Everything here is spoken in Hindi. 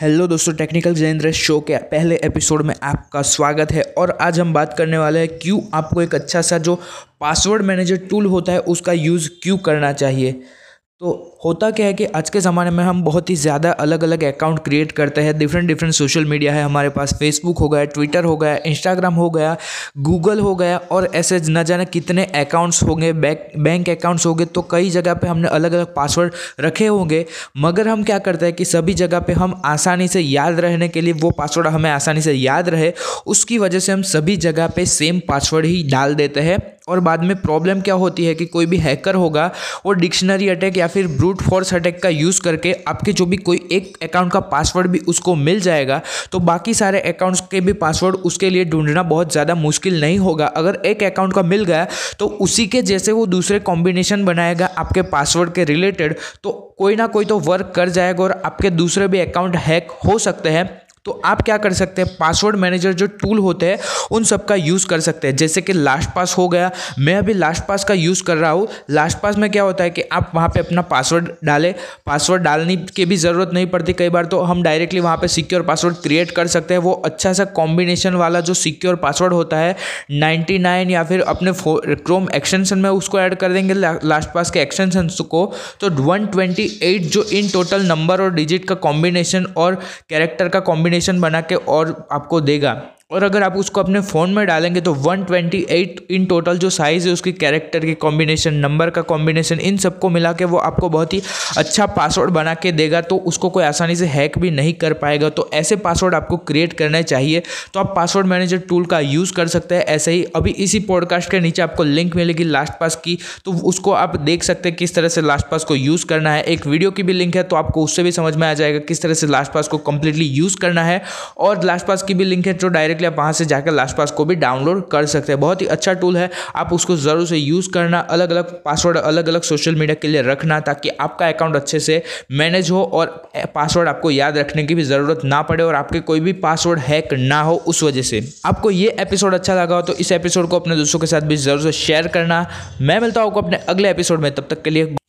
हेलो दोस्तों, टेक्निकल जयेंद्र शो के पहले एपिसोड में आपका स्वागत है। और आज हम बात करने वाले हैं, क्यों आपको एक अच्छा सा जो पासवर्ड मैनेजर टूल होता है, उसका यूज़ क्यों करना चाहिए? तो होता क्या है कि आज के ज़माने में हम बहुत ही ज़्यादा अलग अलग अकाउंट क्रिएट करते हैं। डिफरेंट डिफरेंट सोशल मीडिया है हमारे पास। फेसबुक हो गया ट्विटर हो गया इंस्टाग्राम हो गया गूगल हो गया और ऐसे न जाने कितने अकाउंट्स होंगे बैंक बैंक अकाउंट्स होंगे। तो कई जगह पे हमने अलग अलग पासवर्ड रखे होंगे। मगर हम क्या करते हैं कि सभी जगह पर हम आसानी से याद रहने के लिए वो पासवर्ड हमें आसानी से याद रहे। उसकी वजह से हम सभी जगह पर सेम पासवर्ड ही डाल देते हैं। और बाद में प्रॉब्लम क्या होती है कि कोई भी हैकर होगा, वो डिक्शनरी अटैक या फिर ब्रूट फोर्स अटैक का यूज़ करके आपके जो भी कोई एक अकाउंट का पासवर्ड भी उसको मिल जाएगा तो बाकी सारे अकाउंट्स के भी पासवर्ड उसके लिए ढूंढना बहुत ज़्यादा मुश्किल नहीं होगा। अगर एक अकाउंट का मिल गया तो उसी के जैसे वो दूसरे कॉम्बिनेशन बनाएगा आपके पासवर्ड के रिलेटेड तो कोई ना कोई तो वर्क कर जाएगा और आपके दूसरे भी अकाउंट हैक हो सकते हैं। तो आप क्या कर सकते हैं पासवर्ड मैनेजर जो टूल होते हैं, उन सब का यूज़ कर सकते हैं। जैसे कि लास्ट पास हो गया, मैं अभी लास्ट पास का यूज़ कर रहा हूँ। लास्ट पास में क्या होता है कि आप वहाँ पे अपना पासवर्ड डालें। पासवर्ड डालने की भी ज़रूरत नहीं पड़ती कई बार तो हम डायरेक्टली वहाँ पे सिक्योर पासवर्ड क्रिएट कर सकते हैं। वो अच्छा सा कॉम्बिनेशन वाला जो सिक्योर पासवर्ड होता है नाइन्टी या फिर अपने क्रोम एक्सटेंशन में उसको ऐड कर देंगे लास्ट पास के एक्सटेंशन को। तो वन जो इन टोटल नंबर और डिजिट का कॉम्बिनेशन और कैरेक्टर का कॉम्बिनेशन कॉम्बिनेशन बना के और आपको देगा। और अगर आप उसको अपने फ़ोन में डालेंगे तो 128 इन टोटल जो साइज़ है, उसकी कैरेक्टर की कॉम्बिनेशन नंबर का कॉम्बिनेशन इन सबको मिला के वो आपको बहुत ही अच्छा पासवर्ड बना के देगा तो उसको कोई आसानी से हैक भी नहीं कर पाएगा। तो ऐसे पासवर्ड आपको क्रिएट करने चाहिए तो आप पासवर्ड मैनेजर टूल का यूज़ कर सकते हैं। ऐसे ही अभी इसी पॉडकास्ट के नीचे आपको लिंक मिलेगी लास्ट पास की तो उसको आप देख सकते हैं किस तरह से लास्ट पास को यूज़ करना है। एक वीडियो की भी लिंक है तो आपको उससे भी समझ में आ जाएगा किस तरह से लास्ट पास को कंप्लीटली यूज़ करना है। और लास्ट पास की भी लिंक है, जो डायरेक्टली डायरेक्टली आप वहाँ से जाकर लास्ट पास को भी डाउनलोड कर सकते हैं। बहुत ही अच्छा टूल है। आप उसको ज़रूर से यूज़ करना अलग अलग पासवर्ड अलग अलग सोशल मीडिया के लिए रखना ताकि आपका अकाउंट अच्छे से मैनेज हो और पासवर्ड आपको याद रखने की भी ज़रूरत ना पड़े और आपके कोई भी पासवर्ड हैक ना हो उस वजह से। आपको ये एपिसोड अच्छा लगा हो तो इस एपिसोड को अपने दोस्तों के साथ भी ज़रूर से शेयर करना। मैं मिलता हूँ आपको अपने अगले एपिसोड में। तब तक के लिए